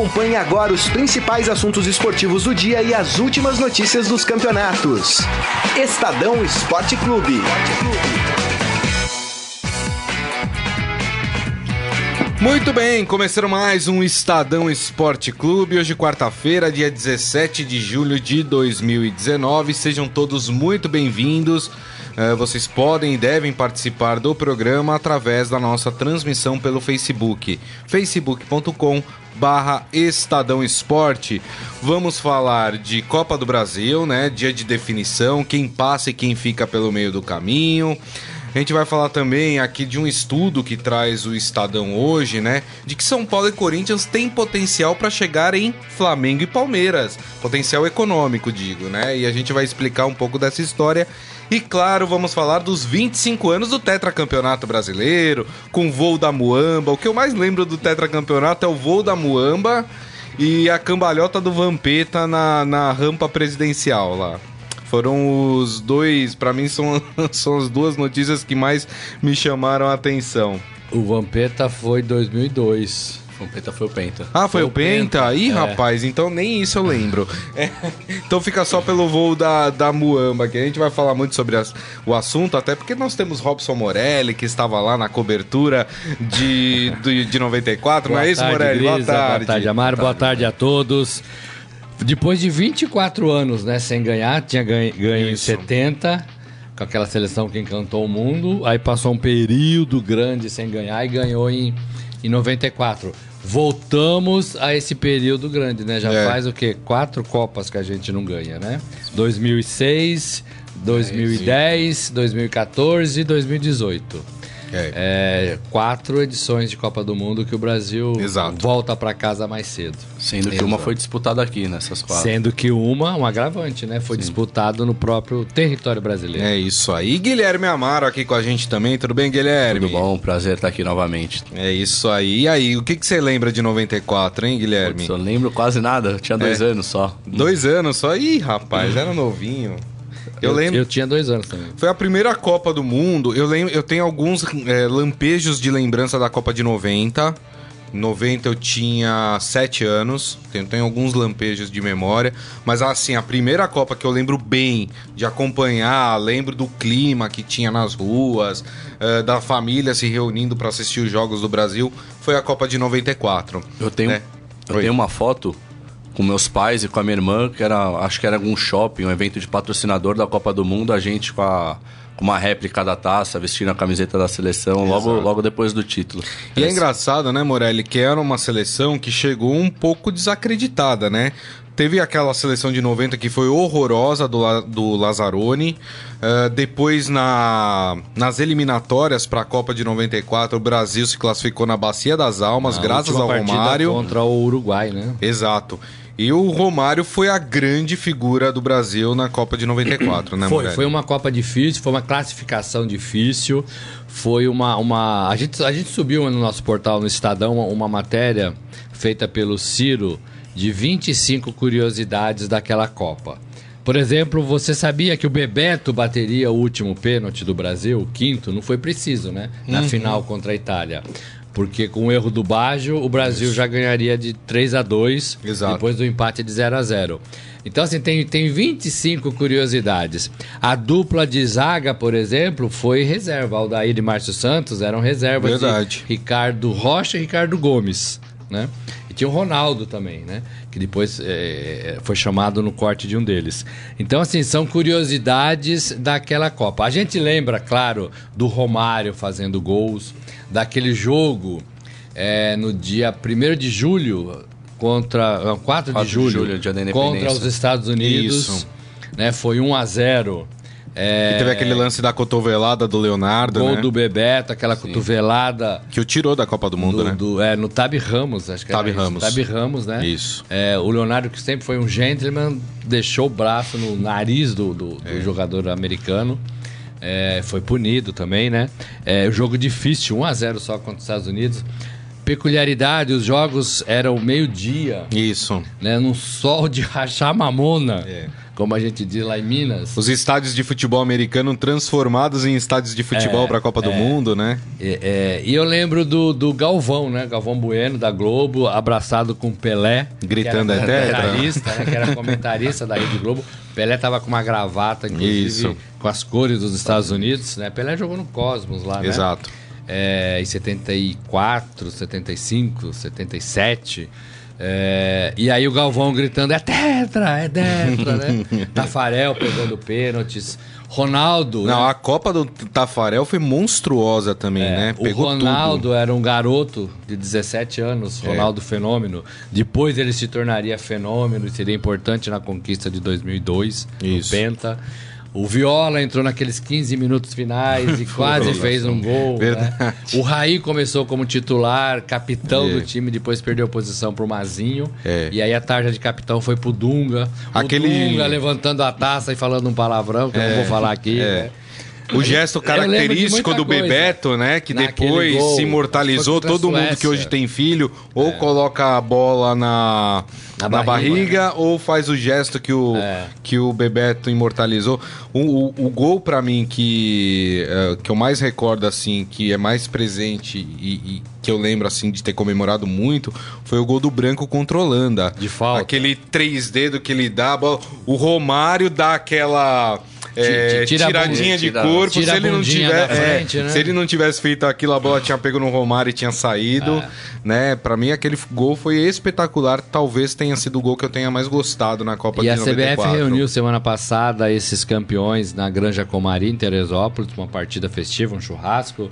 Acompanhe agora os principais assuntos esportivos do dia e as últimas notícias dos campeonatos. Estadão Esporte Clube. Muito bem, começando mais um Estadão Esporte Clube. Hoje, quarta-feira, dia 17 de julho de 2019. Sejam todos muito bem-vindos. Uh, vocês podem e devem participar do programa através da nossa transmissão pelo Facebook, facebook.com barra Estadão Esporte. Vamos falar de Copa do Brasil, né? Dia de definição, quem passa e quem fica pelo meio do caminho. A gente vai falar também aqui de um estudo que traz o Estadão hoje, né? De que São Paulo e Corinthians têm potencial para chegar em Flamengo e Palmeiras. Potencial econômico, digo, né? E a gente vai explicar um pouco dessa história. E claro, vamos falar dos 25 anos do Tetracampeonato Brasileiro, com o voo da Muamba. O que eu mais lembro do Tetracampeonato é o voo da Muamba e a cambalhota do Vampeta na, na rampa presidencial lá. Foram os dois, para mim são, são as duas notícias que mais me chamaram a atenção. O Vampeta foi 2002. O Vampeta foi o Penta. Ah, foi, foi o Penta? Penta? Ih, é. rapaz, então nem isso eu lembro. É, então fica só pelo voo da, da Muamba, que a gente vai falar muito sobre as, o assunto, até porque nós temos Robson Morelli, que estava lá na cobertura de, de, de 94, boa não é isso, Morelli? Grisa, boa tarde. Boa tarde, Amaro. Boa tarde a todos. Depois de 24 anos, né, sem ganhar, tinha ganho, ganho em 70, com aquela seleção que encantou o mundo, aí passou um período grande sem ganhar e ganhou em, em 94. Voltamos a esse período grande, né? Já é. faz o quê? Quatro Copas que a gente não ganha, né? 2006, 2010, 2014 e 2018. É. É, quatro edições de Copa do Mundo que o Brasil Exato. volta para casa mais cedo. Sendo que Exato. uma foi disputada aqui nessas quatro. Sendo que uma, um agravante, né? Foi Sim. disputado no próprio território brasileiro. É isso aí. Guilherme Amaro aqui com a gente também. Tudo bem, Guilherme? Tudo bom, prazer estar aqui novamente. É isso aí. E aí, o que, que você lembra de 94, hein, Guilherme? Putz, eu lembro quase nada. Eu tinha dois é. anos só. Dois anos só? Ih, rapaz, era novinho. Eu, eu, lembro. Eu tinha dois anos também. Foi a primeira Copa do Mundo. Eu lembro, eu tenho alguns é, lampejos de lembrança da Copa de 90. Em 90 eu tinha 7 anos, tenho, tenho, alguns lampejos de memória, mas assim, a primeira Copa que eu lembro bem de acompanhar, lembro do clima que tinha nas ruas, uh, da família se reunindo para assistir os Jogos do Brasil, foi a Copa de 94. Eu tenho, né? eu tenho uma foto com meus pais e com a minha irmã, que era, acho que era algum shopping, um evento de patrocinador da Copa do Mundo, a gente com a com uma réplica da taça, vestindo a camiseta da seleção, logo, logo depois do título. E é engraçado, né, Morelli, que era uma seleção que chegou um pouco desacreditada, né? Teve aquela seleção de 90 que foi horrorosa do, do Lazzaroni. Uh, depois, na, nas eliminatórias para a Copa de 94, o Brasil se classificou na Bacia das Almas, na graças ao Romário. Contra o Uruguai, né? Exato. E o Romário foi a grande figura do Brasil na Copa de 94, né, Foi, foi uma Copa difícil, foi uma classificação difícil, foi uma... uma... A, gente, a gente subiu no nosso portal, no Estadão, uma, uma matéria feita pelo Ciro de 25 curiosidades daquela Copa. Por exemplo, você sabia que o Bebeto bateria o último pênalti do Brasil, o quinto? Não foi preciso, né? Na uhum. final contra a Itália. Porque com o erro do Baggio, o Brasil Isso. já ganharia de 3 a 2 Exato. depois do empate de 0 a 0 Então, assim, tem, tem 25 curiosidades. A dupla de zaga, por exemplo, foi reserva. Aldair e Márcio Santos eram reservas Verdade. de Ricardo Rocha e Ricardo Gomes, né? E tinha o Ronaldo também, né? Que depois é, foi chamado no corte de um deles. Então, assim, são curiosidades daquela Copa. A gente lembra, claro, do Romário fazendo gols daquele jogo é, no dia 1 de julho contra 4 de julho, de julho contra os Estados Unidos, Isso. né? Foi 1 a 0. É... E teve aquele lance da cotovelada do Leonardo, Gol né? do Bebeto, aquela Sim. cotovelada... Que o tirou da Copa do Mundo, do, né? Do, é, no Tabi Ramos, acho que Tabi Ramos. Tabi Ramos, né? Isso. É, o Leonardo, que sempre foi um gentleman, deixou o braço no nariz do, do, do é. jogador americano. É, foi punido também, né? É, jogo difícil, 1 a 0 só contra os Estados Unidos. Peculiaridade, os jogos eram meio-dia. Isso. Né, num sol de rachar mamona. É. como a gente diz lá em Minas. Os estádios de futebol americano transformados em estádios de futebol É, para a Copa do Mundo, né? É, é, e eu lembro do, do Galvão, né? Galvão Bueno, da Globo, abraçado com Pelé. Gritando, que "É era tetra". comentarista, né? Que era comentarista da Rede Globo. Pelé tava com uma gravata, inclusive, Isso. com as cores dos Estados Unidos, né? Pelé jogou no Cosmos lá, né? Exato. É, em 74, 75, 77. É, e aí o Galvão gritando, é tetra, é tetra, né? Tafarel pegando pênaltis. Ronaldo, Não, né? a Copa do Tafarel foi monstruosa também, né? O Pegou Ronaldo tudo. era um garoto de 17 anos, Ronaldo Fenômeno. Depois ele se tornaria fenômeno e seria importante na conquista de 2002, Isso. no Penta. O Viola entrou naqueles 15 minutos finais e quase fez um gol. né? O Raí começou como titular, capitão É. do time, depois perdeu a posição pro Mazinho. É. E aí a tarja de capitão foi pro Dunga. Aquele- O Dunga levantando a taça e falando um palavrão que eu não vou falar aqui. é. né? O gesto característico do coisa. Bebeto, né? Que Naquele depois gol, se imortalizou. Todo contra a mundo que Suécia. hoje tem filho, ou coloca a bola na, na, Na barriga, barriga, ou faz o gesto que o, É. que o Bebeto imortalizou. O, o, o gol, pra mim, que, eh, que eu mais recordo, assim, que é mais presente e, e que eu lembro, assim, de ter comemorado muito, foi o gol do Branco contra a Holanda. De falta. Aquele três dedos que ele dá, o Romário dá aquela... eh, tira tiradinha de tira- corpo, tira se ele não tiver, é, frente, né? se ele não tivesse feito aquilo, a bola tinha pego no Romário e tinha saído, É. né? Para mim aquele gol foi espetacular, talvez tenha sido o gol que eu tenha mais gostado na Copa E de a CBF 94. reuniu semana passada esses campeões na Granja Comari, em Teresópolis, uma partida festiva, um churrasco.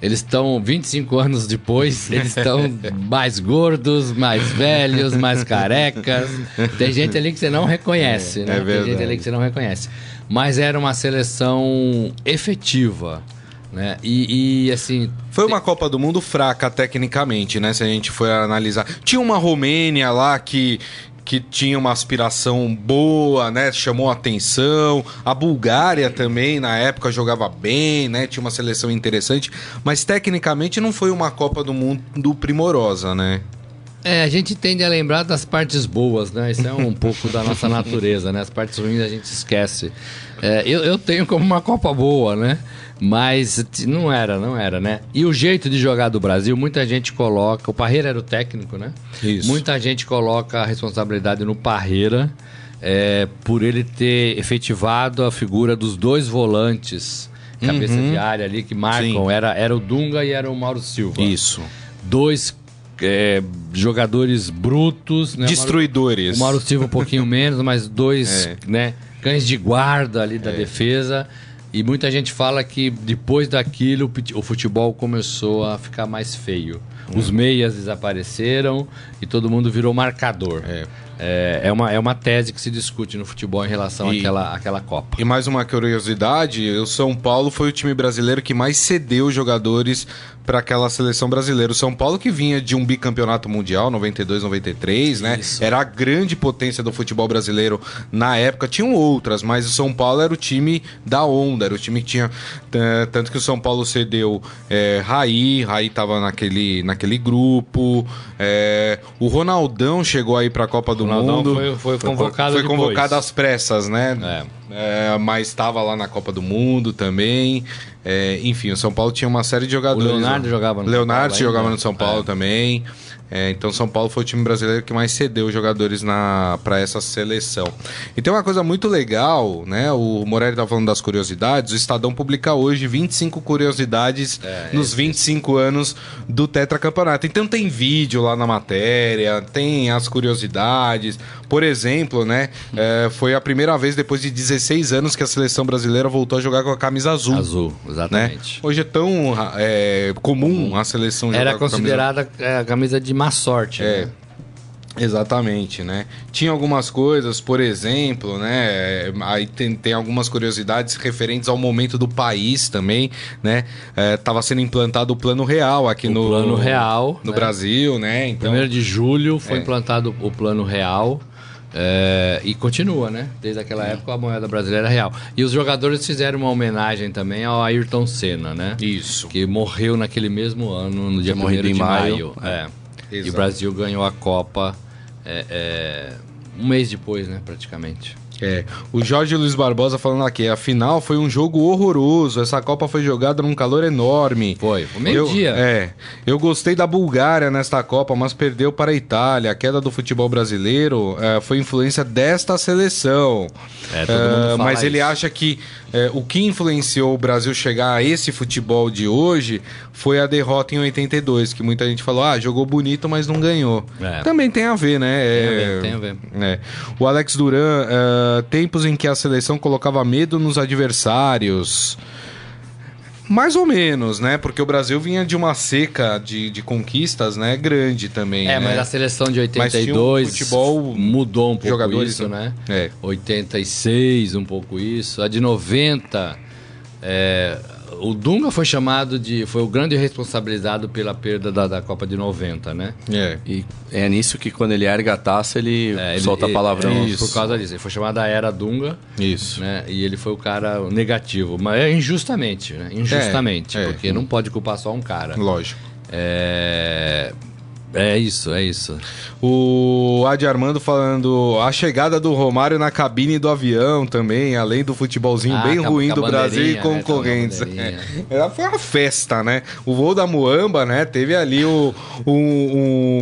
Eles estão, 25 anos depois, eles estão mais gordos, mais velhos, mais carecas. Tem gente ali que você não reconhece, É, né? é Tem gente ali que você não reconhece. Mas era uma seleção efetiva, né? E, e, assim, Foi uma Copa do Mundo fraca tecnicamente, né? Se a gente for analisar. Tinha uma Romênia lá que, que tinha uma aspiração boa, né? Chamou atenção. A Bulgária também, na época, jogava bem, né? Tinha uma seleção interessante. Mas tecnicamente não foi uma Copa do Mundo primorosa, né? É, a gente tende a lembrar das partes boas, né? Isso é um pouco da nossa natureza, né? As partes ruins a gente esquece. É, eu, eu tenho como uma Copa boa, né? Mas não era, não era, né? E o jeito de jogar do Brasil, muita gente coloca. O Parreira era o técnico, né? Isso. Muita gente coloca a responsabilidade no Parreira é, por ele ter efetivado a figura dos dois volantes, cabeça de área ali, que marcam. Sim. Era, era o Dunga e era o Mauro Silva Isso. dois é, jogadores brutos, né? Destruidores. O Mauro Silva um pouquinho menos, mas dois, É. né, cães de guarda ali da defesa. E muita gente fala que depois daquilo o futebol começou a ficar mais feio. Os meias desapareceram e todo mundo virou marcador. É. É, é uma, é uma tese que se discute no futebol em relação E- àquela, àquela Copa. E mais uma curiosidade, o São Paulo foi o time brasileiro que mais cedeu jogadores para aquela seleção brasileira. O São Paulo que vinha de um bicampeonato mundial, 92, 93, né? Isso. Era a grande potência do futebol brasileiro na época. Tinham outras, mas o São Paulo era o time da onda, era o time que tinha... eh, Tanto que o São Paulo cedeu eh, Raí, Raí tava naquele, naquele grupo. eh, o Ronaldão chegou aí para a Copa do Ronaldão Mundo. foi- foi convocado Foi convocado às pressas, né? É. É, mas estava lá na Copa do Mundo também. É, enfim, o São Paulo tinha uma série de jogadores. O Leonardo né? jogava no Leonardo São Paulo jogava ainda. no São Paulo É. também. É, então São Paulo foi o time brasileiro que mais cedeu jogadores para essa seleção. E tem uma coisa muito legal, né? O Morelli tá falando das curiosidades. O Estadão publica hoje 25 curiosidades É, nos 25 anos do tetracampeonato. Então tem vídeo lá na matéria, tem as curiosidades. Por exemplo, né? é, foi a primeira vez depois de 16 anos que a seleção brasileira voltou a jogar com a camisa azul. Azul, Né? exatamente. Hoje é tão é, comum a seleção jogar Era com a camisa considerada é, a camisa de má sorte. É. né? Exatamente, né? Tinha algumas coisas, por exemplo, né? Aí tem, tem algumas curiosidades referentes ao momento do país também, né? É, tava sendo implantado o Plano Real aqui O no Plano Real, no né? Brasil, né? Então, Primeiro de julho foi É. implantado o Plano Real. É, e continua, né? Desde aquela época a moeda brasileira é real. E os jogadores fizeram uma homenagem também ao Ayrton Senna, né? isso. Que morreu naquele mesmo ano, no dia 1 morrido de maio. maio. É. E o. Brasil ganhou a Copa é, é, um mês depois, né? Praticamente. É, o Jorge Luiz Barbosa falando aqui, a final foi um jogo horroroso, essa Copa foi jogada num calor enorme. Foi, meio-dia. É, eu gostei da Bulgária nesta Copa, mas perdeu para a Itália. A queda do futebol brasileiro é, foi influência desta seleção. É, todo mundo É, fala mas ele isso. acha que é, o que influenciou o Brasil chegar a esse futebol de hoje foi a derrota em 82, que muita gente falou, ah, jogou bonito, mas não ganhou. É. Também tem a ver, né? Tem a É, ver, tem a ver. é. O Alex Duran, é, tempos em que a seleção colocava medo nos adversários. Mais ou menos, né? Porque o Brasil vinha de uma seca de, de conquistas, né? Grande também. É, né? mas a seleção de Mas tinha um 82 futebol, mudou um pouco jogadores, isso, né? É. 86, um pouco isso. A de 90, é, o Dunga foi chamado de. Foi o grande responsabilizado pela perda da, da Copa de 90, né? É. E é nisso que quando ele erga a taça, ele É, ele- solta ele- palavrão. é, Por causa disso. Ele foi chamado da Era Dunga. Isso. Né? E ele foi o cara negativo. Mas é injustamente, né? Injustamente. É, é. Porque não pode culpar só um cara. Lógico. É. É isso, é isso. O Adi Armando falando a chegada do Romário na cabine do avião também, além do futebolzinho Ah, bem ruim do Brasil e né? concorrentes. Bandeirinha. É. Ela foi uma festa, né? O voo da Muamba, né? Teve ali o. o,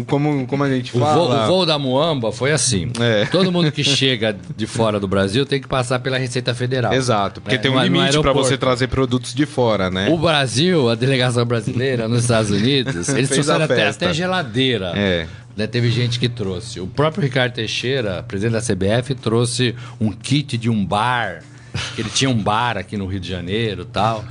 o- como, como a gente O fala. voo, o voo da Muamba foi assim. É. Todo mundo que chega de fora do Brasil tem que passar pela Receita Federal. Exato, porque É, tem um no- limite para você trazer produtos de fora, né? O Brasil, a delegação brasileira nos Estados Unidos, eles trouxeram até, até geladeira. É. Né, teve gente que trouxe. O próprio Ricardo Teixeira, presidente da CBF, trouxe um kit de um bar, que ele tinha um bar aqui no Rio de Janeiro e tal.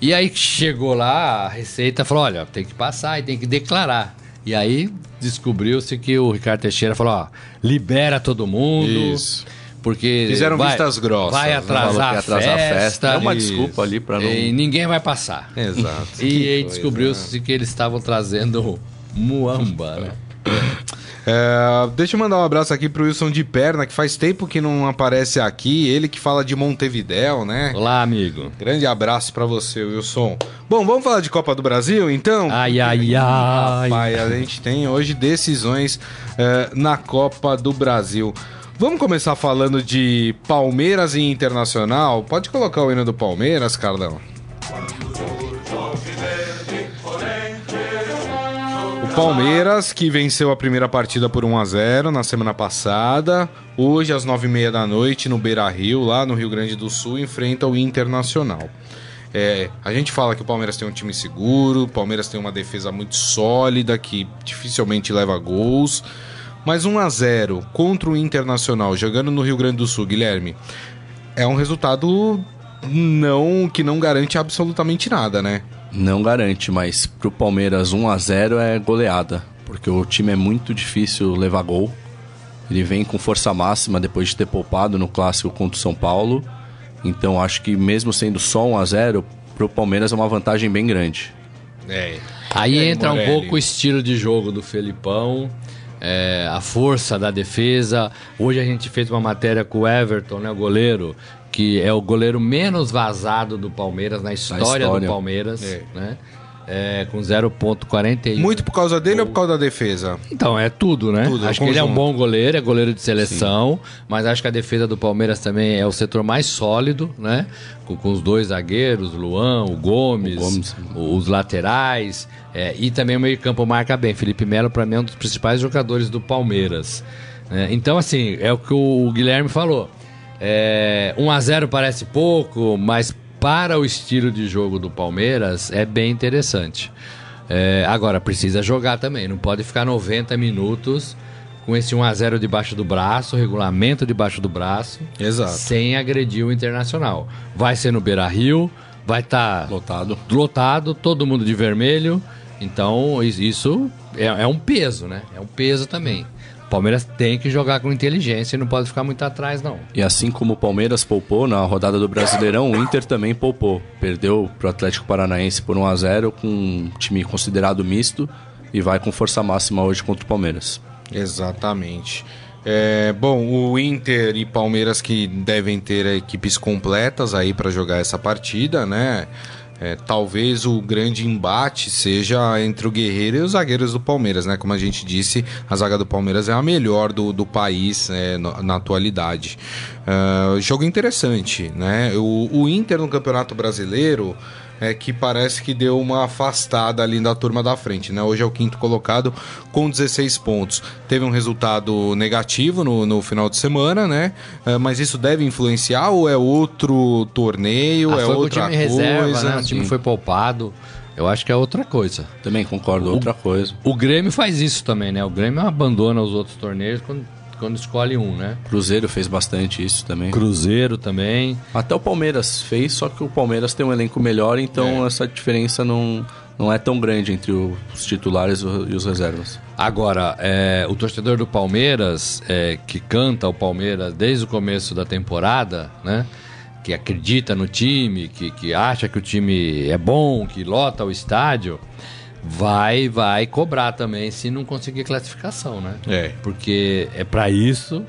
E aí chegou lá, a Receita falou: olha, tem que passar e tem que declarar. E aí descobriu-se que o Ricardo Teixeira falou: ó, libera todo mundo. Isso. Porque Fizeram vai- vistas grossas, Vai né? atrasar, a, atrasar a festa, festa. É uma Isso. desculpa ali pra não. E ninguém vai passar. Exato. E aí né? descobriu-se que eles estavam trazendo muamba, né? É, deixa eu mandar um abraço aqui pro Wilson de Perna, que faz tempo que não aparece aqui. Ele que fala de Montevidéu, né? Olá, amigo. Grande abraço pra você, Wilson. Bom, vamos falar de Copa do Brasil, então? Ai, ai, ai. Rapaz, a gente tem hoje decisões eh, na Copa do Brasil. Vamos começar falando de Palmeiras e Internacional. Pode colocar o hino do Palmeiras, Carlão. Palmeiras, que venceu a primeira partida por 1 a 0 na semana passada, hoje às 9h30 da noite no Beira Rio, lá no Rio Grande do Sul, enfrenta o Internacional. É, a gente fala que o Palmeiras tem um time seguro, o Palmeiras tem uma defesa muito sólida, que dificilmente leva gols. Mas 1 a 0 contra o Internacional, jogando no Rio Grande do Sul, Guilherme, é um resultado não que não garante absolutamente nada, né? Não garante, mas pro Palmeiras 1 a 0 é goleada, porque o time é muito difícil levar gol. Ele vem com força máxima depois de ter poupado no clássico contra o São Paulo. Então acho que mesmo sendo só 1 a 0 pro Palmeiras é uma vantagem bem grande. É. Aí É, entra um Morelli. pouco o estilo de jogo do Felipão, é, a força da defesa. Hoje a gente fez uma matéria com o Everton, né, o goleiro, que é o goleiro menos vazado do Palmeiras, na história, história. do Palmeiras, É. né? É, com 0.41. Muito por causa dele ou por causa da defesa? Então, é tudo, né? Tudo, é acho que ele é um bom goleiro, é goleiro de seleção, mas acho que a defesa do Palmeiras também é o setor mais sólido, né? Com, com os dois zagueiros, o Luan, o Gomes, O Gomes. o- os laterais, é, e também o meio-campo marca bem. Felipe Melo, para mim, é um dos principais jogadores do Palmeiras. né? Então, assim, é o que o Guilherme falou. É, 1 a 0 parece pouco, mas para o estilo de jogo do Palmeiras é bem interessante. É, agora, precisa jogar também, não pode ficar 90 minutos com esse 1 a 0 debaixo do braço, regulamento debaixo do braço, Exato. sem agredir o Internacional. Vai ser no Beira Rio, vai estar Lotado. lotado, todo mundo de vermelho. Então, is- isso é, é um peso, né? É um peso também. O Palmeiras tem que jogar com inteligência e não pode ficar muito atrás, não. E assim como o Palmeiras poupou na rodada do Brasileirão, o Inter também poupou. Perdeu pro Atlético Paranaense por 1 a 0 com um time considerado misto e vai com força máxima hoje contra o Palmeiras. Exatamente. É, bom, o Inter e Palmeiras que devem ter equipes completas aí para jogar essa partida, né? É, talvez o grande embate seja entre o Guerreiro e os zagueiros do Palmeiras, né? Como a gente disse, a zaga do Palmeiras é a melhor do, do país é, no, na atualidade. Uh, jogo interessante, né? O, o Inter no Campeonato Brasileiro é, que parece que deu uma afastada ali da turma da frente, né? Hoje é o quinto colocado com 16 pontos. Teve um resultado negativo no, no final de semana, né? É, mas isso deve influenciar ou é outro torneio, ah, é outra time coisa? Reserva, né? O time foi poupado. Eu acho que é outra coisa. Também concordo, o, outra coisa. O Grêmio faz isso também, né? O Grêmio abandona os outros torneios quando quando escolhe um, né? Cruzeiro fez bastante isso também. Cruzeiro também. Até o Palmeiras fez, só que o Palmeiras tem um elenco melhor, então é. essa diferença não, não é tão grande entre os titulares e os reservas. Agora, é, o torcedor do Palmeiras, é, que canta o Palmeiras desde o começo da temporada, né? Que acredita no time, que, que acha que o time é bom, que lota o estádio vai vai cobrar também se não conseguir classificação, né? É. Porque é para isso,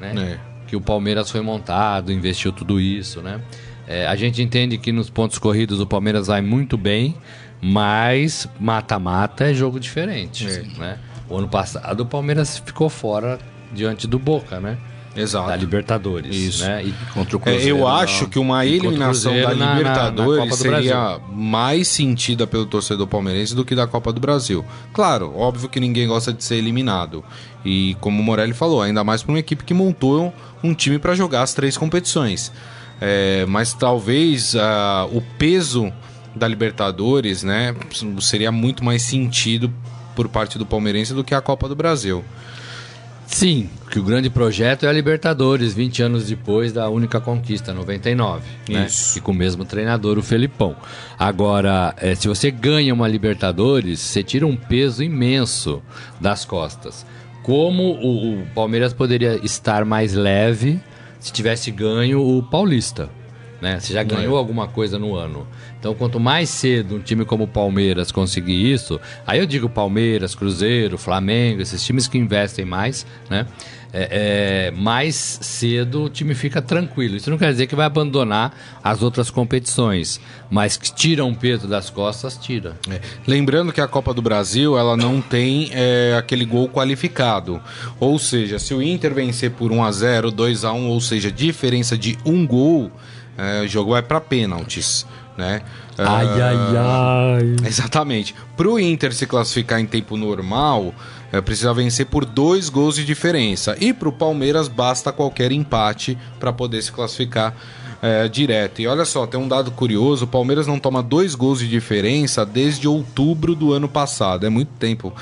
né? É. Que o Palmeiras foi montado, investiu tudo isso, né? É, a gente entende que nos pontos corridos o Palmeiras vai muito bem, mas mata-mata é jogo diferente, é. né? O ano passado o Palmeiras ficou fora diante do Boca, né? Exato. da Libertadores. Isso. Né? E contra o Cruzeiro. É, eu acho que uma eliminação da Libertadores na, na seria mais sentida pelo torcedor palmeirense do que da Copa do Brasil. Claro, óbvio que ninguém gosta de ser eliminado. E como o Morelli falou, ainda mais para uma equipe que montou um time para jogar as três competições. É, mas talvez uh, o peso da Libertadores né, seria muito mais sentido por parte do palmeirense do que a Copa do Brasil. Sim, que o grande projeto é a Libertadores, 20 anos depois da única conquista, 99. Né? Isso. E com o mesmo treinador, o Felipão. Agora, é, se você ganha uma Libertadores, você tira um peso imenso das costas. Como o, o Palmeiras poderia estar mais leve se tivesse ganho o Paulista? Né? Você já ganhou é. alguma coisa no ano. Então, quanto mais cedo um time como o Palmeiras conseguir isso, aí eu digo Palmeiras, Cruzeiro, Flamengo, esses times que investem mais, né? É, é, mais cedo o time fica tranquilo. Isso não quer dizer que vai abandonar as outras competições, mas que tira um peso das costas, tira. É. Lembrando que a Copa do Brasil ela não tem é, aquele gol qualificado. Ou seja, se o Inter vencer por 1 a 0 2 a 1 ou seja, diferença de um gol, é, o jogo vai para pênaltis né? Ai, uh, ai, ai. Exatamente. Para o Inter se classificar em tempo normal, é, precisa vencer por dois gols de diferença. E para o Palmeiras basta qualquer empate para poder se classificar é, direto. E olha só, tem um dado curioso: o Palmeiras não toma dois gols de diferença desde outubro do ano passado. É muito tempo.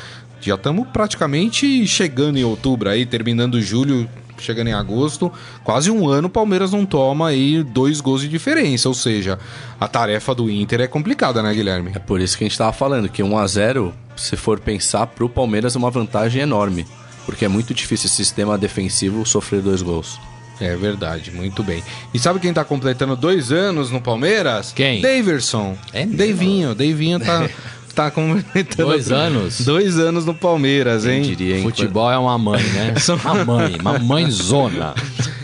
Já estamos praticamente chegando em outubro aí, terminando julho, chegando em agosto, quase um ano o Palmeiras não toma aí dois gols de diferença. Ou seja, a tarefa do Inter é complicada, né, Guilherme? É por isso que a gente estava falando que 1 a 0 se for pensar, para o Palmeiras é uma vantagem enorme. Porque é muito difícil esse sistema defensivo sofrer dois gols. É verdade, muito bem. E sabe quem tá completando dois anos no Palmeiras? Quem? Daverson. É Davinho. Davinho tá, tá completando. Dois anos? Dois anos no Palmeiras, hein? Diria, hein? Futebol é uma mãe, né? uma mãe, uma mãezona.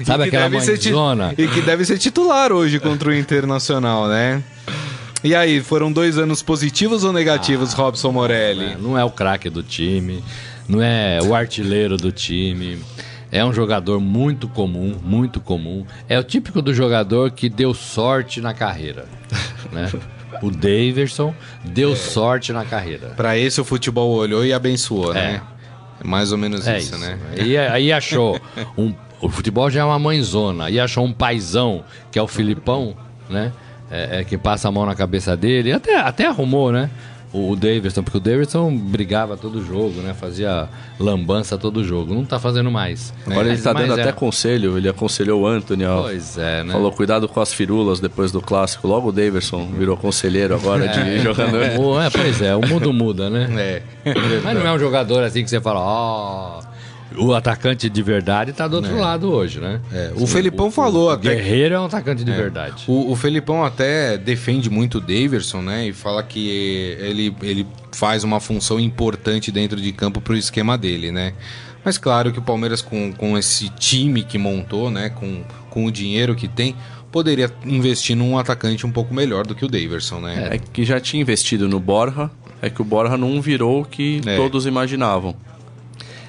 Sabe aquela mãezona? E que deve ser titular hoje contra o Internacional, né? E aí, foram dois anos positivos ou negativos, ah, Robson Morelli? Não é, não é o craque do time, não é o artilheiro do time. É um jogador muito comum, muito comum. É o típico do jogador que deu sorte na carreira, né? O Daverson deu é. sorte na carreira. Para esse o futebol olhou e abençoou, é. né? É mais ou menos é isso, isso, né? E aí achou um, o futebol já é uma mãezona e achou um paizão que é o Filipão, né? É, é, que passa a mão na cabeça dele, até, até arrumou, né? O, Davidson, porque o Davidson brigava todo jogo, né? Fazia lambança todo jogo. Não tá fazendo mais. Agora é, ele tá dando é. até conselho, ele aconselhou o Anthony, ó. Pois é, né? Falou, cuidado com as firulas depois do clássico. Logo o Davidson virou conselheiro agora de é. jogador. É, pois é, o mundo muda, né? É. Mas não é um jogador assim que você fala, ó. Oh, o atacante de verdade está do outro é. lado hoje, né? É. O Felipão o, falou o até. Guerreiro é um atacante de é. verdade. O, o Felipão até defende muito o Daverson, né? E fala que ele, ele faz uma função importante dentro de campo para o esquema dele, né? Mas claro que o Palmeiras, com, com esse time que montou, né? Com, com o dinheiro que tem, poderia investir num atacante um pouco melhor do que o Daverson, né? É que já tinha investido no Borja, é que o Borja não virou o que É. todos imaginavam.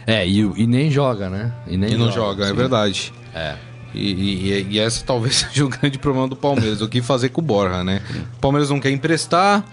É, e, e nem joga, né? E não joga, é sim. verdade. É. E, e, e essa talvez seja o grande problema do Palmeiras, o que fazer com o Borja, né? O Palmeiras não quer emprestar,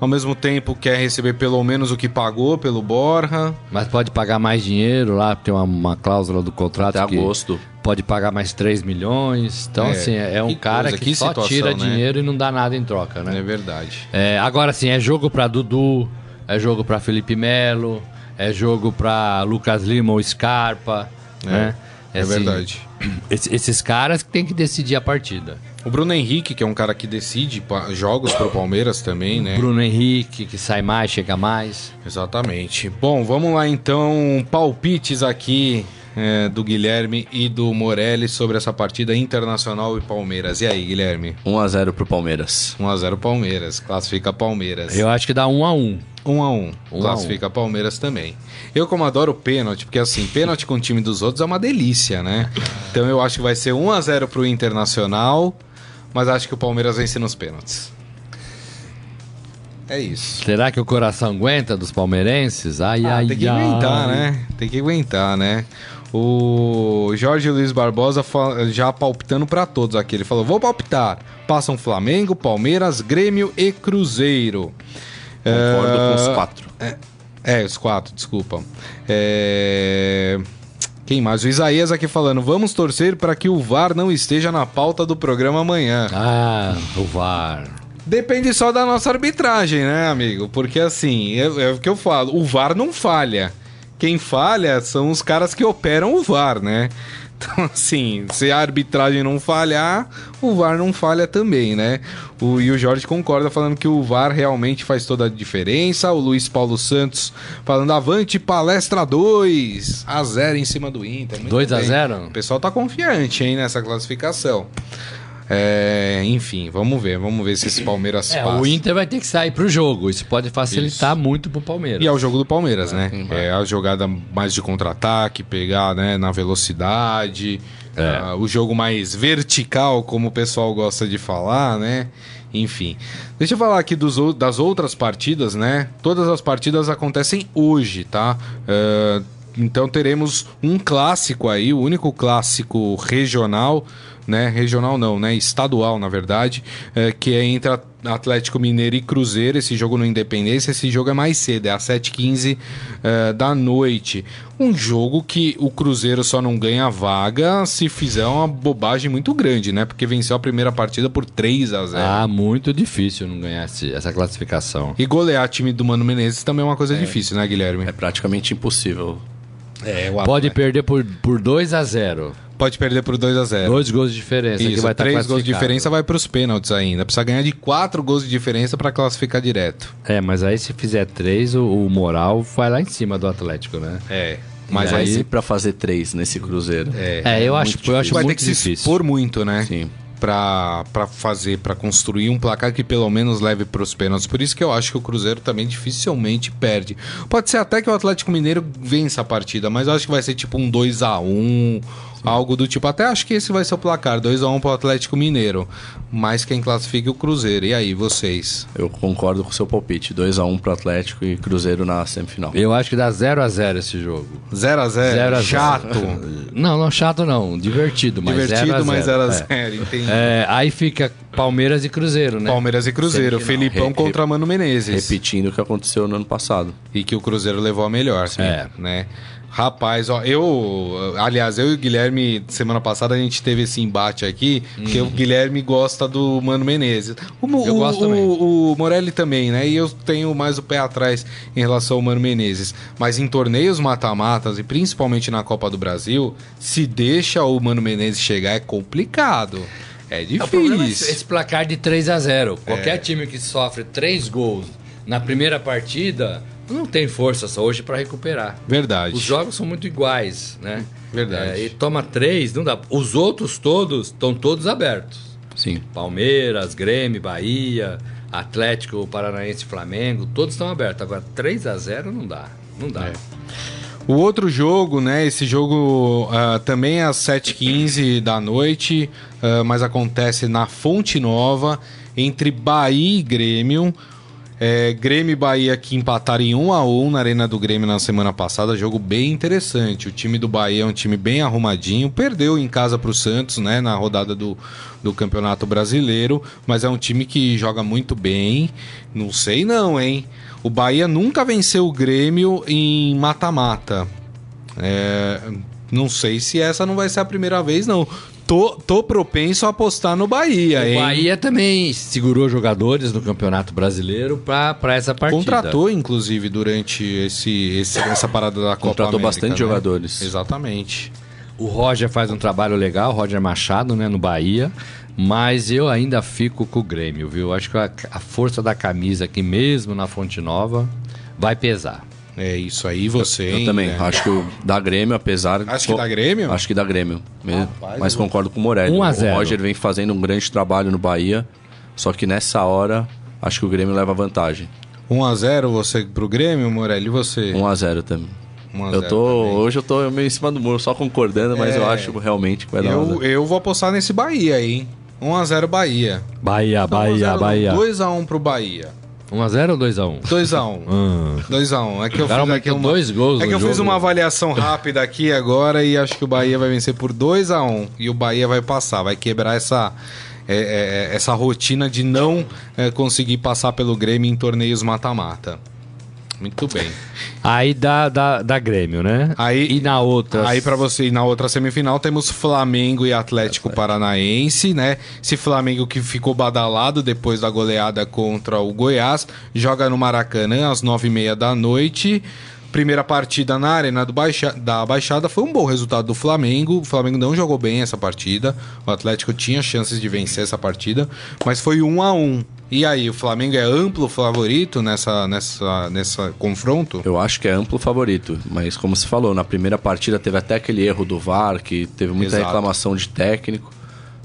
ao mesmo tempo quer receber pelo menos o que pagou pelo Borja. Mas pode pagar mais dinheiro lá, tem uma, uma cláusula do contrato Até que agosto. pode pagar mais 3 milhões. Então, É, assim, é é um que cara coisa, que, que só situação, tira né? dinheiro e não dá nada em troca, É né? verdade. É, agora, assim, é jogo pra Dudu, é jogo pra Felipe Melo, é jogo pra Lucas Lima ou Scarpa, né? É assim, verdade. esse- Esses caras que tem que decidir a partida. O Bruno Henrique, que é um cara que decide jogos pro Palmeiras também, né? Bruno Henrique, que sai mais, chega mais. Exatamente. Bom, vamos lá então. Palpites aqui é, do Guilherme e do Morelli sobre essa partida Internacional e Palmeiras. E aí, Guilherme? 1x0 pro Palmeiras. 1x0 Palmeiras. Classifica Palmeiras. Eu acho que dá um a um. 1 a 1 Um Classifica Palmeiras também. Eu, como adoro pênalti, porque assim, pênalti com o time dos outros é uma delícia, né? Então eu acho que vai ser 1 a 0 pro Internacional, mas acho que o Palmeiras vence nos pênaltis. É isso. Será que o coração aguenta dos palmeirenses? Ai, Ah, ai, tem que ai. aguentar, né? Tem que aguentar, né? O Jorge Luiz Barbosa já palpitando pra todos aqui. Ele falou: vou palpitar. Passam Flamengo, Palmeiras, Grêmio e Cruzeiro. Concordo com os É, quatro. É, os quatro, desculpa. É... Quem mais? O Isaías aqui falando: vamos torcer para que o VAR não esteja na pauta do programa amanhã. Ah, o VAR. Depende só da nossa arbitragem, né, amigo? Porque assim, é, é o que eu falo: o VAR não falha. Quem falha são os caras que operam o VAR, né? Então, assim, se a arbitragem não falhar, o VAR não falha também, né? O, e o Jorge concorda falando que o VAR realmente faz toda a diferença. O Luiz Paulo Santos falando avante palestra 2 a 0 em cima do Inter. Muito 2 a bem. 0? O pessoal tá confiante, hein, nessa classificação. É, enfim, vamos ver, vamos ver se esse Palmeiras É, passa. o Inter vai ter que sair pro jogo. Isso pode facilitar muito pro Palmeiras. E é o jogo do Palmeiras, né? quem vai. É a jogada mais de contra-ataque, pegar né, na velocidade, É. ah, o jogo mais vertical, como o pessoal gosta de falar, né? Enfim. Deixa eu falar aqui dos, das outras partidas, né? Todas as partidas acontecem hoje, tá? Ah, então teremos um clássico aí, o único clássico regional, né? Regional não, né? Estadual, na verdade, eh, que é entre Atlético Mineiro e Cruzeiro. Esse jogo no Independência, esse jogo é mais cedo, é às 7h15 eh, da noite. Um jogo que o Cruzeiro só não ganha vaga se fizer uma bobagem muito grande, né? Porque venceu a primeira partida por 3 a 0 Ah, muito difícil não ganhar esse- essa classificação. E golear time do Mano Menezes também é uma coisa difícil, né, Guilherme? É praticamente impossível. É, o Pode perder por, por 2 a 0 pode perder por 2 a 0 Dois gols de diferença. que. Isso, vai estar três gols de diferença vai para os pênaltis ainda. Precisa ganhar de quatro gols de diferença para classificar direto. É, mas aí se fizer três, o, o moral vai lá em cima do Atlético, né? É. Mas Mas aí aí pra fazer três nesse Cruzeiro. é, É, eu acho, eu acho vai ter muito que se difícil. expor muito, né? Sim. Pra, pra fazer, pra construir um placar que pelo menos leve pros pênaltis. Por isso que eu acho que o Cruzeiro também dificilmente perde. Pode ser até que o Atlético Mineiro vença a partida, mas eu acho que vai ser tipo um 2 a 1 algo do tipo. Até acho que esse vai ser o placar, 2 a 1 pro Atlético Mineiro. Mas quem classifica é o Cruzeiro. E aí, vocês? Eu concordo com o seu palpite. 2x1 pro Atlético e Cruzeiro na semifinal. Eu acho que dá 0 a 0 esse jogo. 0 a 0 0 a 0. Chato. Não, não chato não, divertido, mas Divertido, 0 a 0. mas 0 a É. 0 entendi. É, aí fica Palmeiras e Cruzeiro, né? Palmeiras e Cruzeiro. Felipão Re- contra Mano Menezes. Repetindo o que aconteceu no ano passado. E que o Cruzeiro levou a melhor. É. Né? Rapaz, ó, eu. Aliás, eu e o Guilherme, semana passada, a gente teve esse embate aqui, porque o Guilherme gosta do Mano Menezes. O, Eu o, gosto também. o, o Morelli também, né? E eu tenho mais o pé atrás em relação ao Mano Menezes. Mas em torneios mata-matas, e principalmente na Copa do Brasil, se deixa o Mano Menezes chegar é complicado. É É, O problema é esse, difícil. esse placar de 3 a 0 É. Qualquer time que sofre 3 gols na primeira partida não tem força só hoje para recuperar. Verdade. Os jogos são muito iguais, né? Verdade. É, e toma três, não dá. Os outros todos estão todos abertos. Sim. Palmeiras, Grêmio, Bahia, Atlético, Paranaense, Flamengo, todos estão abertos. Agora 3 a 0 não dá. Não dá. É. O outro jogo, né? Esse jogo uh, também é às 7h15 da noite, uh, mas acontece na Fonte Nova, entre Bahia e Grêmio. É, Grêmio e Bahia que empataram em 1 a 1 na Arena do Grêmio na semana passada, jogo bem interessante. O time do Bahia é um time bem arrumadinho, perdeu em casa para o Santos, né, na rodada do, do Campeonato Brasileiro, mas é um time que joga muito bem. Não sei não, hein? O Bahia nunca venceu o Grêmio em mata-mata. É, não sei se essa não vai ser a primeira vez, não. Tô, tô propenso a apostar no Bahia, o hein? Bahia também segurou jogadores no Campeonato Brasileiro para essa partida. Contratou, inclusive, durante esse, esse essa parada da Copa Contratou América, bastante né? jogadores. Exatamente. O Roger faz um trabalho legal, o Roger Machado, né, no Bahia. Mas eu ainda fico com o Grêmio, viu? Acho que a, a força da camisa aqui mesmo na Fonte Nova vai pesar. É isso aí, você. Eu hein, também. né? Acho que o da Grêmio, apesar. Acho que dá Grêmio? Acho que dá Grêmio. mesmo. Rapaz, mas eu concordo com o Morelli. 1 a O 0. Roger vem fazendo um grande trabalho no Bahia. Só que nessa hora, acho que o Grêmio leva vantagem. 1x0 você pro Grêmio, Morelli? E você? 1 a 0 também. 1 a Eu 0 tô. também. Hoje eu tô meio em cima do muro, só concordando, mas É. eu acho realmente que vai dar Eu, eu vou apostar nesse Bahia aí, hein? 1x0 Bahia. Bahia, Bahia, Bahia. 2x1 pro Bahia. 1x0 ou 2x1? 2x1. Hum. 2x1. É que eu cara fiz meteu uma... dois gols É que eu fiz jogo. uma avaliação rápida aqui agora e acho que o Bahia vai vencer por 2x1. E o Bahia vai passar, vai quebrar essa, é, é, essa rotina de não é, conseguir passar pelo Grêmio em torneios mata-mata. Muito bem. Aí dá, dá, dá Grêmio, né? Aí- e na outra. Aí pra você, na outra semifinal, temos Flamengo e Atlético Paranaense, né? Esse Flamengo que ficou badalado depois da goleada contra o Goiás, joga no Maracanã às nove e meia da noite. Primeira partida na Arena do Baixa- da Baixada foi um bom resultado do Flamengo. O Flamengo não jogou bem essa partida. O Atlético tinha chances de vencer essa partida, mas foi um a um. E aí, o Flamengo é amplo favorito nessa, nessa, nessa confronto? Eu acho que é amplo favorito, mas como se falou, na primeira partida teve até aquele erro do VAR, que teve muita Exato. reclamação de técnico.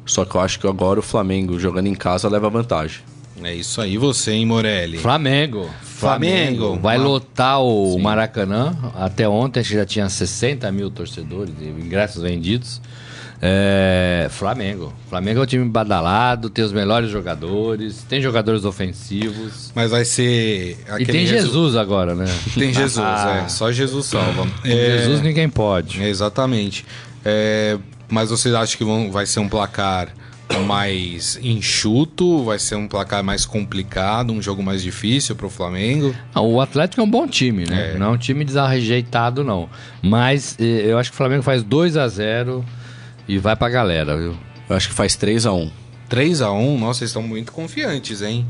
Só que eu acho que agora o Flamengo, jogando em casa, leva vantagem. É isso aí, você, hein, Morelli? Flamengo. Flamengo. Vai lotar o Maracanã. Até ontem já tinha 60 mil torcedores, de ingressos vendidos. É, Flamengo. Flamengo é um time badalado, tem os melhores jogadores, tem jogadores ofensivos. Mas vai ser. E tem resu- Jesus agora, né? Tem Jesus, Ah. é. Só Jesus salva. É, Jesus ninguém pode. exatamente. É, mas vocês acham que vão, vai ser um placar mais enxuto? Vai ser um placar mais complicado? Um jogo mais difícil pro Flamengo? Não, o Atlético é um bom time, né? É. Não é um time desarrejeitado, não. Mas eh, eu acho que o Flamengo faz 2 a 0 e vai pra galera, viu? Eu acho que faz 3 a 1 3x1, nossa, vocês estão muito confiantes, hein?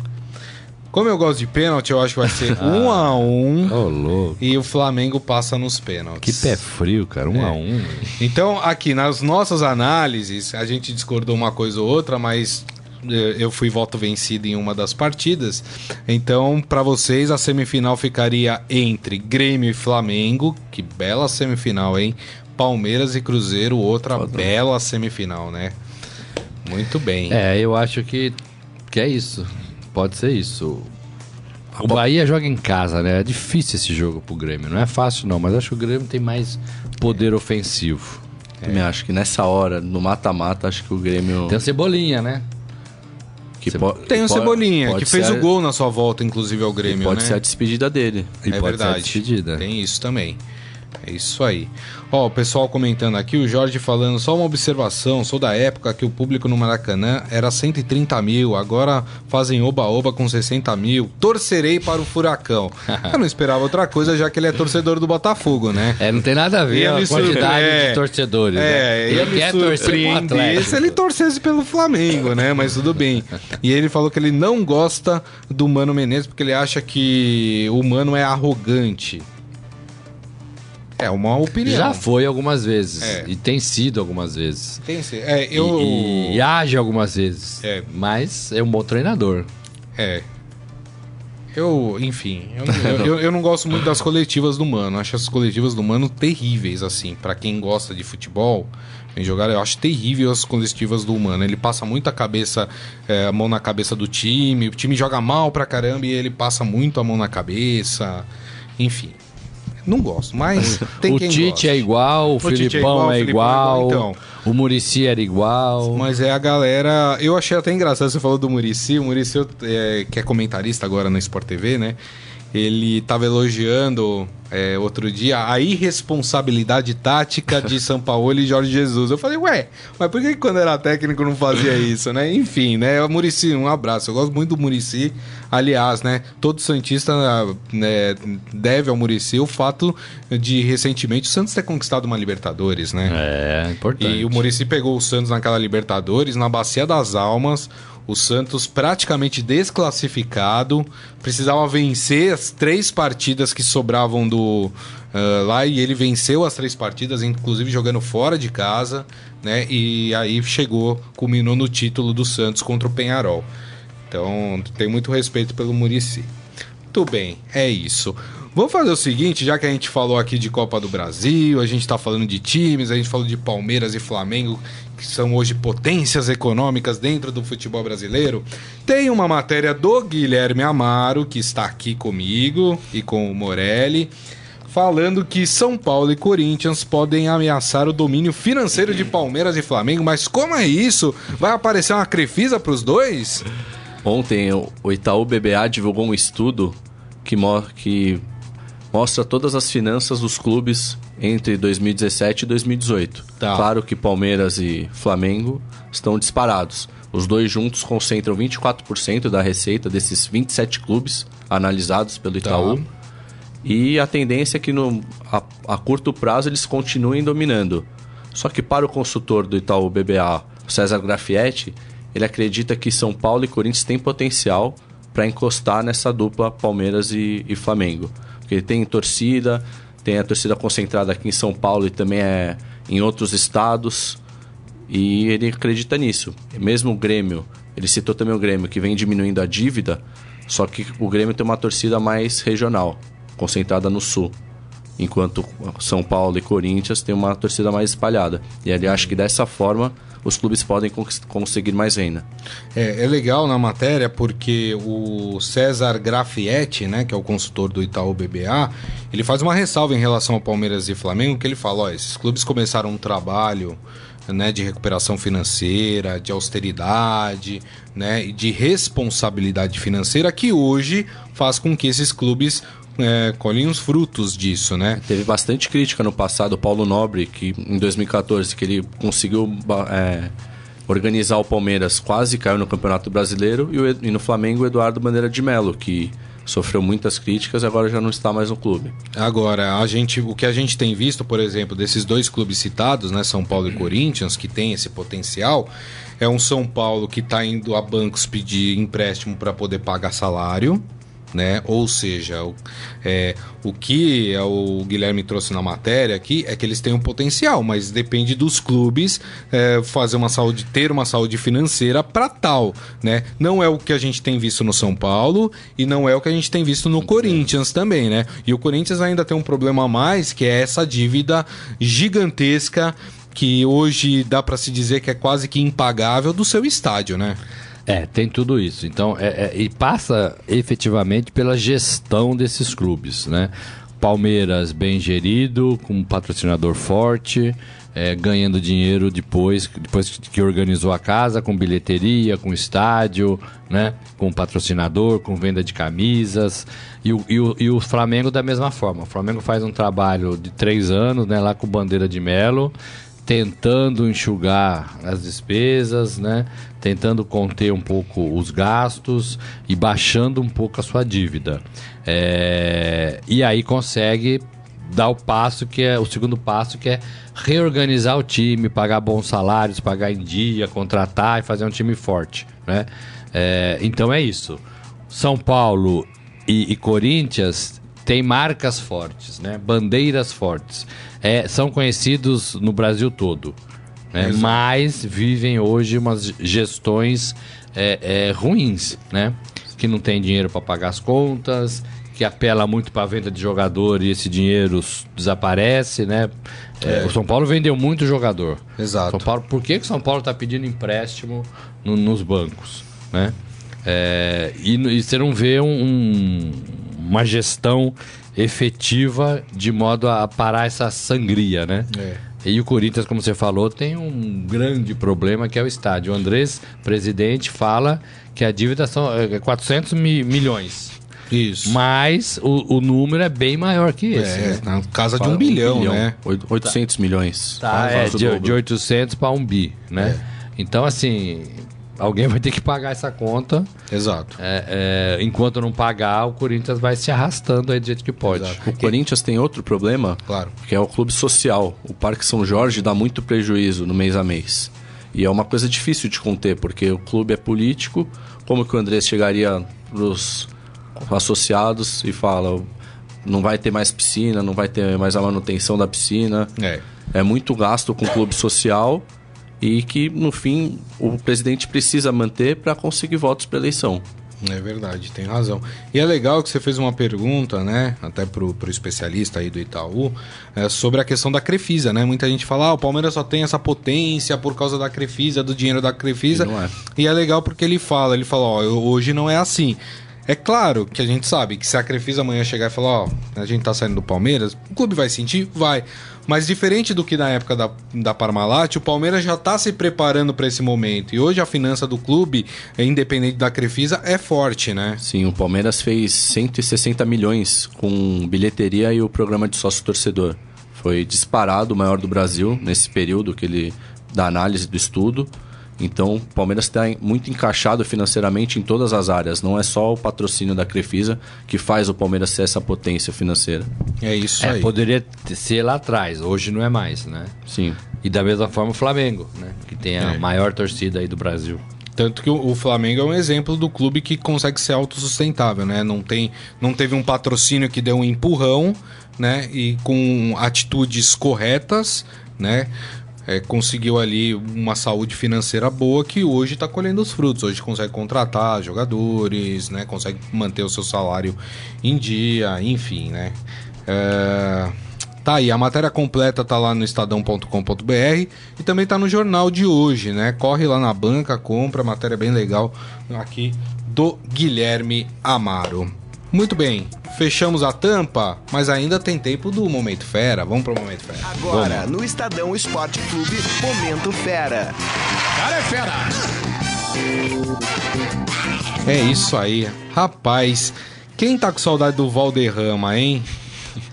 Como eu gosto de pênalti, eu acho que vai ser Ah. 1x1 Ô, louco. e o Flamengo passa nos pênaltis. Que pé frio, cara. Um É. a um. Então, aqui nas nossas análises, a gente discordou uma coisa ou outra, mas eh, eu fui voto vencido em uma das partidas. Então, para vocês, a semifinal ficaria entre Grêmio e Flamengo. Que bela semifinal, hein? Palmeiras e Cruzeiro, outra bela semifinal, né? Muito bem. É, eu acho que, que é isso. Pode ser isso. O Bahia joga em casa, né? É difícil esse jogo pro Grêmio. Não é fácil, não, mas acho que o Grêmio tem mais poder ofensivo. Também acho que nessa hora, no mata-mata, acho que o Grêmio. Tem o Cebolinha, né? que Cebo- Tem o Cebolinha, que fez ser o gol na sua volta, inclusive, ao a- Grêmio, Pode né? ser a despedida dele. E é pode ser a verdade. despedida. Tem isso também. É isso aí. Ó, o pessoal comentando aqui, o Jorge falando, só uma observação, sou da época que o público no Maracanã era 130 mil, agora fazem oba-oba com 60 mil. Torcerei para o Furacão. Eu não esperava outra coisa, já que ele é torcedor do Botafogo, né? É, não tem nada a ver Ia a quantidade é. de torcedores. É, né? Ele quer torcer com o surpreender Atlético. se ele torcesse pelo Flamengo, né? Mas tudo bem. E ele falou que ele não gosta do Mano Menezes porque ele acha que o Mano é arrogante. É uma opinião. Já foi algumas vezes. É. E tem sido algumas vezes. Tem sim. É, eu. E, e age algumas vezes. É. Mas é um bom treinador. É. Eu, enfim, eu, eu, eu- não gosto muito das coletivas do Mano. Acho as coletivas do Mano terríveis, assim. Pra quem gosta de futebol, em jogar, eu acho terrível as coletivas do Mano. Ele passa muito a cabeça, é, a mão na cabeça do time. O time joga mal pra caramba e ele passa muito a mão na cabeça. Enfim. Não gosto, mas tem o quem Tite é igual, o, Tite é Filipão o é Filipão é igual, igual, o Murici era igual. Mas é a galera. Eu achei até engraçado, você falou do Murici. O Murici, é, que é comentarista agora na Sport TV, né? Ele tava elogiando é, outro dia a irresponsabilidade tática de São Paulo e Jorge Jesus. Eu falei, ué, mas por que quando era técnico não fazia isso, né? Enfim, né? O Murici, um abraço. Eu gosto muito do Murici. Aliás, né? Todo Santista né, deve ao Murici o fato de recentemente o Santos ter conquistado uma Libertadores, né? É, importante. E o Murici pegou o Santos naquela Libertadores, na Bacia das Almas. O Santos praticamente desclassificado, precisava vencer as três partidas que sobravam do uh, lá e ele venceu as três partidas, inclusive jogando fora de casa, né? E aí chegou, culminou no título do Santos contra o Penharol. Então, tem muito respeito pelo Murici. Muito bem, é isso. Vamos fazer o seguinte, já que a gente falou aqui de Copa do Brasil, a gente está falando de times, a gente falou de Palmeiras e Flamengo, que são hoje potências econômicas dentro do futebol brasileiro. Tem uma matéria do Guilherme Amaro, que está aqui comigo e com o Morelli, falando que São Paulo e Corinthians podem ameaçar o domínio financeiro de Palmeiras e Flamengo. Mas como é isso? Vai aparecer uma crefisa para os dois? Ontem o Itaú BBA divulgou um estudo que, mo que mostra todas as finanças dos clubes entre 2017 e 2018. Tá. Claro que Palmeiras e Flamengo estão disparados. Os dois juntos concentram 24% da receita desses 27 clubes analisados pelo Itaú. Tá. E a tendência é que no, a, a, curto prazo eles continuem dominando. Só que para o consultor do Itaú BBA, César Grafietti, ele acredita que São Paulo e Corinthians têm potencial para encostar nessa dupla Palmeiras e, e Flamengo. Porque tem torcida, tem a torcida concentrada aqui em São Paulo e também é em outros estados. E ele acredita nisso. Mesmo o Grêmio, ele citou também o Grêmio, que vem diminuindo a dívida, só que o Grêmio tem uma torcida mais regional, concentrada no sul. Enquanto São Paulo e Corinthians têm uma torcida mais espalhada. E ele acha que dessa forma os clubes podem conseguir mais renda. É, é, legal na matéria porque o César Grafietti, né, que é o consultor do Itaú BBA, ele faz uma ressalva em relação ao Palmeiras e Flamengo, que ele fala, ó, esses clubes começaram um trabalho né, de recuperação financeira, de austeridade, né, de responsabilidade financeira que hoje faz com que esses clubes é, colhem os frutos disso, né? Teve bastante crítica no passado, o Paulo Nobre, que em 2014, que ele conseguiu é, organizar o Palmeiras, quase caiu no Campeonato Brasileiro, e, o, e no Flamengo o Eduardo Bandeira de Melo, que sofreu muitas críticas e agora já não está mais no clube. Agora, a gente, o que a gente tem visto, por exemplo, desses dois clubes citados, né, São Paulo e Corinthians, que tem esse potencial, é um São Paulo que está indo a bancos pedir empréstimo para poder pagar salário, né? Ou seja, o, é, o que o Guilherme trouxe na matéria aqui é que eles têm um potencial, mas depende dos clubes é, fazer uma saúde, ter uma saúde financeira para tal, né? Não é o que a gente tem visto no São Paulo e não é o que a gente tem visto no Corinthians também, né? E o Corinthians ainda tem um problema a mais, que é essa dívida gigantesca que hoje dá para se dizer que é quase que impagável do seu estádio, né? É, tem tudo isso. Então, é, é, e passa efetivamente pela gestão desses clubes, né? Palmeiras bem gerido, com um patrocinador forte, é, ganhando dinheiro depois, depois que organizou a casa, com bilheteria, com estádio, né? com patrocinador, com venda de camisas. E o, e, o, e o Flamengo da mesma forma. O Flamengo faz um trabalho de três anos, né? lá com bandeira de Melo tentando enxugar as despesas, né? tentando conter um pouco os gastos e baixando um pouco a sua dívida. É... E aí consegue dar o passo que é o segundo passo que é reorganizar o time, pagar bons salários, pagar em dia, contratar e fazer um time forte, né? É... Então é isso. São Paulo e, e Corinthians têm marcas fortes, né? Bandeiras fortes é, são conhecidos no Brasil todo. Né? Mas vivem hoje umas gestões é, é, ruins, né? Que não tem dinheiro para pagar as contas, que apela muito para a venda de jogador e esse dinheiro desaparece, né? É, o São Paulo vendeu muito jogador. Exato. São Paulo, por que, que São Paulo está pedindo empréstimo no, nos bancos, né? É, e, e, você não vê um, um, uma gestão efetiva de modo a parar essa sangria, né? É. E o Corinthians, como você falou, tem um grande problema que é o estádio. O Andrés, presidente, fala que a dívida são é, 400 mi milhões. Isso. Mas o, o número é bem maior que esse. É, né? na casa de Fala um bilhão, né? Oito- 800 milhões. Tá, é, de, de 800 para 1 bi, né? É. Então, assim, alguém vai ter que pagar essa conta. Exato. É, é, enquanto não pagar, o Corinthians vai se arrastando aí do jeito que pode. Exato. O Corinthians tem outro problema, Claro. que é o clube social. O Parque São Jorge dá muito prejuízo no mês a mês. E é uma coisa difícil de conter, porque o clube é político. Como que o Andrés chegaria pros associados e fala não vai ter mais piscina, não vai ter mais a manutenção da piscina. É. É muito gasto com o clube social e que, no fim, o presidente precisa manter para conseguir votos para eleição. É verdade, tem razão. E é legal que você fez uma pergunta, né? Até pro, pro especialista aí do Itaú, é, sobre a questão da Crefisa, né? Muita gente fala, ah, o Palmeiras só tem essa potência por causa da Crefisa, do dinheiro da Crefisa. E é. E é legal porque ele fala, ele fala, ó, hoje não é assim. É claro que a gente sabe que se a Crefisa amanhã chegar e falar, ó, a gente tá saindo do Palmeiras, o clube vai sentir? Vai. Mas diferente do que na época da, da Parmalat, o Palmeiras já tá se preparando para esse momento. E hoje a finança do clube, é, independente da Crefisa, é forte, né? Sim, o Palmeiras fez 160 milhões com bilheteria e o programa de sócio-torcedor. Foi disparado o maior do Brasil nesse período que ele da análise do estudo. Então, o Palmeiras está muito encaixado financeiramente em todas as áreas. Não é só o patrocínio da Crefisa que faz o Palmeiras ser essa potência financeira. É isso É, aí. poderia ser lá atrás, hoje não é mais, né? Sim. E da mesma forma o Flamengo, né? Que tem a É. maior torcida aí do Brasil. Tanto que o, o Flamengo é um exemplo do clube que consegue ser autossustentável, né? Não, tem, não teve um patrocínio que deu um empurrão, né? E com atitudes corretas, né? É, conseguiu ali uma saúde financeira boa que hoje está colhendo os frutos. Hoje consegue contratar jogadores, né? Consegue manter o seu salário em dia, enfim, né? É, Tá aí, a matéria completa tá lá no estadão.com.br e também tá no jornal de hoje, né? Corre lá na banca, compra, matéria bem legal aqui do Guilherme Amaro. Muito bem, fechamos a tampa, mas ainda tem tempo do Momento Fera. Vamos pro Momento Fera. Agora, no Estadão Esporte Clube, Momento Fera. É isso aí. Rapaz, quem tá com saudade do Valderrama, hein?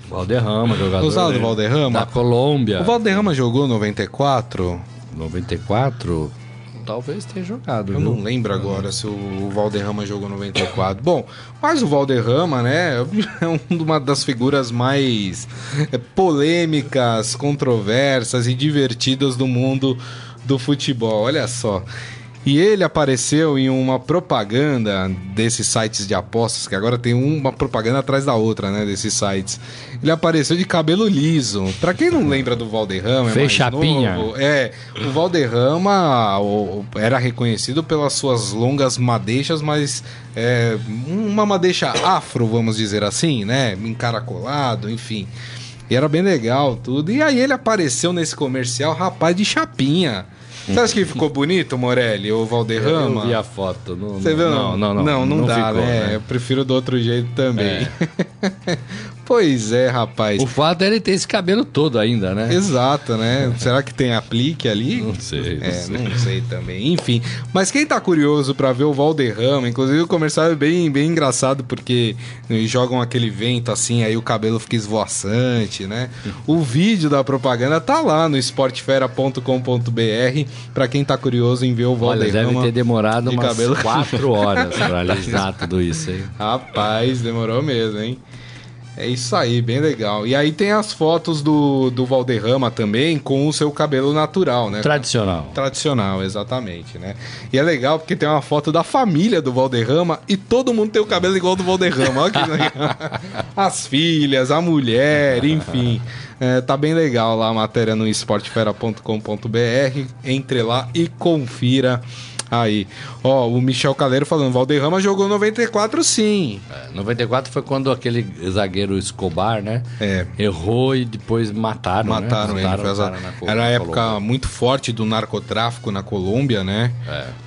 Valderrama, jogador. Gostava do né? Valderrama? Da Colômbia. O Valderrama jogou 94? 94? Talvez tenha jogado. Eu viu? não lembro agora se o Valderrama jogou 94. Bom, mas o Valderrama, né, é uma das figuras mais é, polêmicas, controversas e divertidas do mundo do futebol. Olha só. E ele apareceu em uma propaganda desses sites de apostas, que agora tem uma propaganda atrás da outra, né, desses sites. Ele apareceu de cabelo liso. Pra quem não lembra do Valderrama, é Fez mais chapinha. novo, é, o Valderrama era reconhecido pelas suas longas madeixas, mas é, uma madeixa afro, vamos dizer assim, né? Encaracolado, enfim. E era bem legal tudo. E aí ele apareceu nesse comercial, rapaz, de chapinha. Você acha que ficou bonito, Morelli, ou Valderrama? Eu vi a foto. Não, Você viu? Não, não, não. Não, não, dá, ficou, né? Eu prefiro do outro jeito também. pois é, rapaz. O fato é ele ter esse cabelo todo ainda, né? Exato, né? Será que tem aplique ali? Não sei, não É, sei. não sei também. Enfim, mas quem tá curioso pra ver o Valderrama, inclusive o comercial é bem, bem engraçado porque jogam aquele vento assim, aí o cabelo fica esvoaçante, né? O vídeo da propaganda tá lá no esportefera.com.br pra quem tá curioso em ver o Olha, Valderrama. deve ter demorado de umas cabelo- quatro horas pra alisar tudo isso, hein? Rapaz, demorou mesmo, hein? É isso aí, bem legal. E aí tem as fotos do, do Valderrama também com o seu cabelo natural, né? Tradicional. Tradicional, exatamente, né? E é legal porque tem uma foto da família do Valderrama e todo mundo tem o cabelo igual do Valderrama. Olha que. As filhas, a mulher, enfim. É, tá bem legal lá a matéria no esportefera.com.br. Entre lá e confira aí. Ó, o Michel Caleiro falando, Valderrama jogou 94 sim. É, 94 foi quando aquele zagueiro Escobar, né? É. Errou e depois mataram, Mataram né? ele. Mataram Co- Era a época Colômbia. muito forte do narcotráfico na Colômbia, né?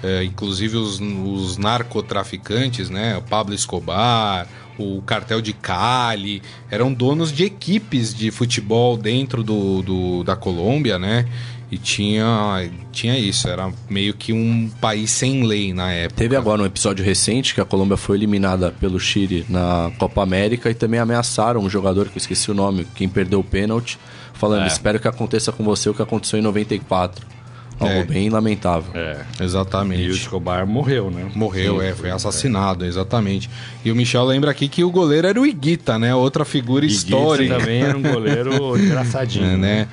É, inclusive os, os narcotraficantes, né? O Pablo Escobar, o cartel de Cali, eram donos de equipes de futebol dentro do, do da Colômbia, né? E tinha, tinha isso, era meio que um país sem lei na época. Teve agora um episódio recente que a Colômbia foi eliminada pelo Chile na Copa América e também ameaçaram um jogador, que eu esqueci o nome, quem perdeu o pênalti, falando: É. espero que aconteça com você o que aconteceu em 94. Algo É. bem lamentável. É. Exatamente. E o Escobar morreu, né? Morreu, é, foi assassinado, exatamente. E o Michel lembra aqui que o goleiro era o Iguita, né? Outra figura Gitz histórica. também era um goleiro engraçadinho. É, né?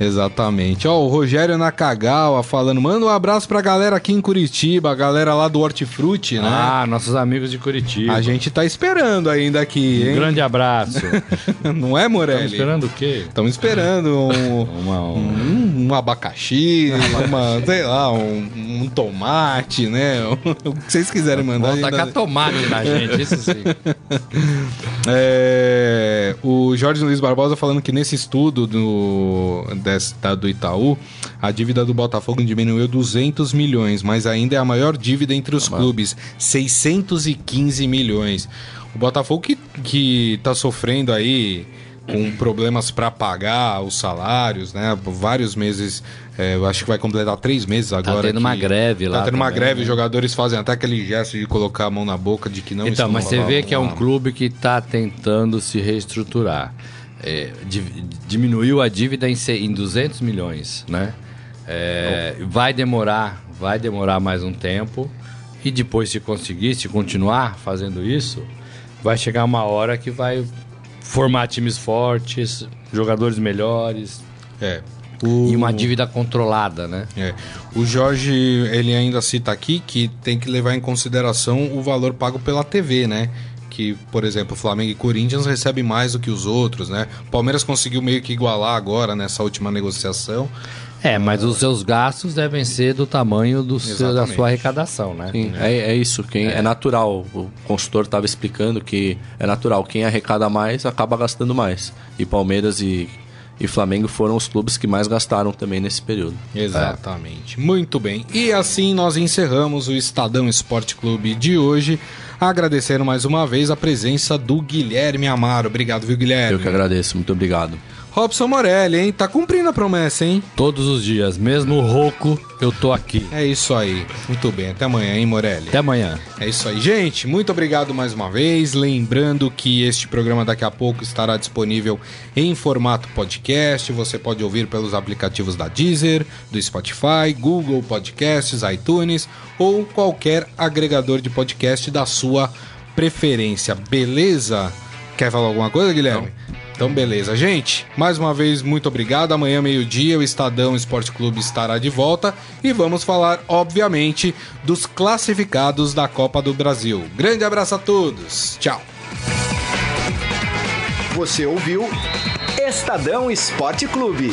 Exatamente. Ó, o Rogério Nakagawa falando, manda um abraço pra galera aqui em Curitiba, a galera lá do Hortifruti, né? Ah, nossos amigos de Curitiba. a gente tá esperando ainda aqui, Um hein? grande abraço. Não é, Morelli? Estamos esperando o quê? Estamos esperando um, Uma, um- um, um abacaxi, uma, sei lá, um, um tomate, né? O que vocês quiserem mandar. Ainda- tacar tomate na gente, isso sim. É, o Jorge Luiz Barbosa falando que nesse estudo do, desta, do Itaú, a dívida do Botafogo diminuiu 200 milhões, mas ainda é a maior dívida entre os clubes, 615 milhões. O Botafogo que, que tá sofrendo aí com problemas para pagar os salários, né? Vários meses, é, eu acho que vai completar três meses agora. tendo uma greve lá Tá tendo uma também, greve, né? os jogadores fazem até aquele gesto de colocar a mão na boca de que não Então, mas você vê lavando que é um lá. clube que está tentando se reestruturar. É, di- diminuiu a dívida em, em 200 milhões, né? É, vai demorar, vai demorar mais um tempo. E depois, se conseguir, se continuar fazendo isso, vai chegar uma hora que vai formar times fortes, jogadores melhores É. O... e uma dívida controlada, né? É. O Jorge, ele ainda cita aqui que tem que levar em consideração o valor pago pela TV, né? Que, por exemplo, Flamengo e Corinthians recebem mais do que os outros, né? O Palmeiras conseguiu meio que igualar agora nessa última negociação. É, mas os seus gastos devem ser do tamanho do seu- da sua arrecadação, né? Sim, é, é isso. Quem, é. natural. O consultor estava explicando que é natural. Quem arrecada mais acaba gastando mais. E Palmeiras e, e Flamengo foram os clubes que mais gastaram também nesse período. Exatamente. Muito bem. E assim nós encerramos o Estadão Esporte Clube de hoje. Agradecendo mais uma vez a presença do Guilherme Amaro. Obrigado, viu, Guilherme? Eu que agradeço. Muito obrigado. Robson Morelli, hein? Tá cumprindo a promessa, hein? Todos os dias, mesmo rouco, eu tô aqui. É isso aí. Muito bem. Até amanhã, hein, Morelli? Até amanhã. É isso aí, gente. Muito obrigado mais uma vez. Lembrando que este programa daqui a pouco estará disponível em formato podcast. Você pode ouvir pelos aplicativos da Deezer, do Spotify, Google Podcasts, iTunes ou qualquer agregador de podcast da sua preferência. Beleza? Quer falar alguma coisa, Guilherme? Então, beleza. Gente, mais uma vez, muito obrigado. Amanhã, meio-dia, o Estadão Esporte Clube estará de volta e vamos falar, obviamente, dos classificados da Copa do Brasil. Grande abraço a todos. Tchau. Você ouviu Estadão Esporte Clube.